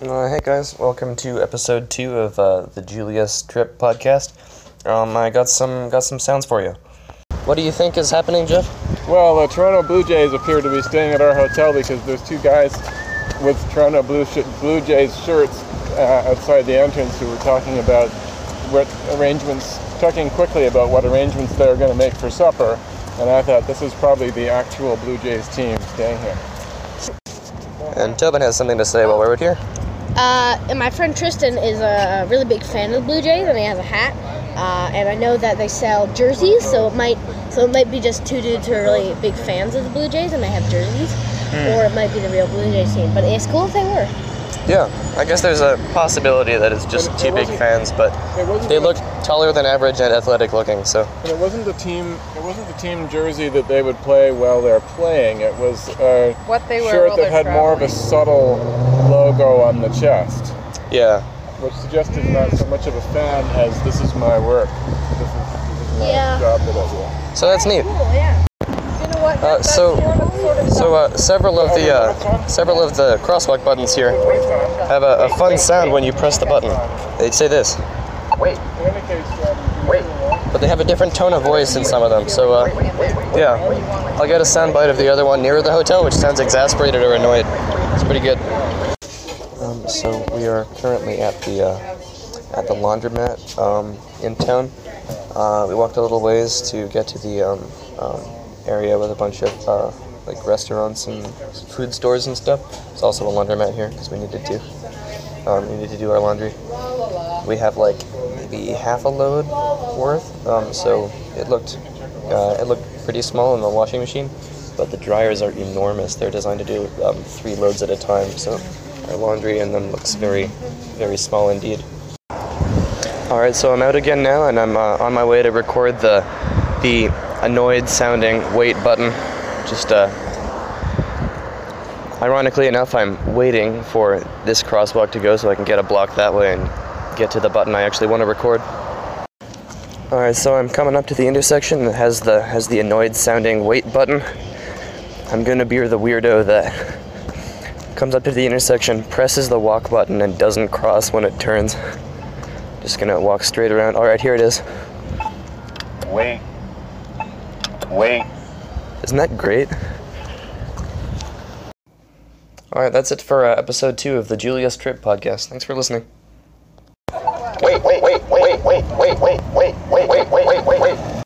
Uh, hey guys, welcome to episode two of uh, the Julius Trip podcast. Um, I got some got some sounds for you. What do you think is happening, Jeff? Well, the Toronto Blue Jays appear to be staying at our hotel because there's two guys with Toronto Blue, sh- Blue Jays shirts uh, outside the entrance who were talking about what arrangements, talking quickly about what arrangements they're going to make for supper. And I thought this is probably the actual Blue Jays team staying here. And Tobin has something to say while we're here. Uh, and my friend Tristan is a really big fan of the Blue Jays, and he has a hat. Uh, and I know that they sell jerseys, so it might so it might be just two dudes who are really big fans of the Blue Jays, and they have jerseys, or it might be the real Blue Jays team. But it's cool if they were. Yeah, I guess there's a possibility that it's just But it two big fans, but they the- look taller than average and athletic looking. So And it wasn't the team. It wasn't the team jersey that they would play while they're playing. It was a What they wear shirt that they're had more of a subtle logo on the chest. yeah, which suggested not so much of a fan as this is my work. This is, this is my Yeah. job that I do. so that's neat. Cool, yeah. You know what? Uh, That's so- sort of- sort of So uh, several of the uh, several of the crosswalk buttons here have a, a fun sound when you press the button. They say this, In any case, um, wait. but they have a different tone of voice in some of them. So uh, yeah, I'll get a sound bite of the other one nearer the hotel, which sounds exasperated or annoyed. It's pretty good. Um, so we are currently at the uh, at the laundromat um, in town. Uh, we walked a little ways to get to the um, um, area with a bunch of uh, like restaurants and food stores and stuff. There's also a laundromat here because we needed to um, we needed to do our laundry. We have like maybe half a load worth, um, so it looked uh, it looked pretty small in the washing machine, but the dryers are enormous. They're designed to do um, three loads at a time, so our laundry in them looks very very small indeed. All right, so I'm out again now, and I'm uh, on my way to record the the annoyed sounding wait button. Just uh, ironically enough, I'm waiting for this crosswalk to go so I can get a block that way and get to the button I actually want to record. All right, so I'm coming up to the intersection that has the has the annoyed sounding wait button. I'm gonna be the weirdo that comes up to the intersection, presses the walk button, and doesn't cross when it turns. Just gonna walk straight around. All right, here it is. Wait. Wait. Isn't that great? All right, that's it for uh, episode two of the Julius Trip podcast. Thanks for listening. wait, wait, wait, wait, wait, wait, wait, wait, wait, wait, wait, wait, wait, wait.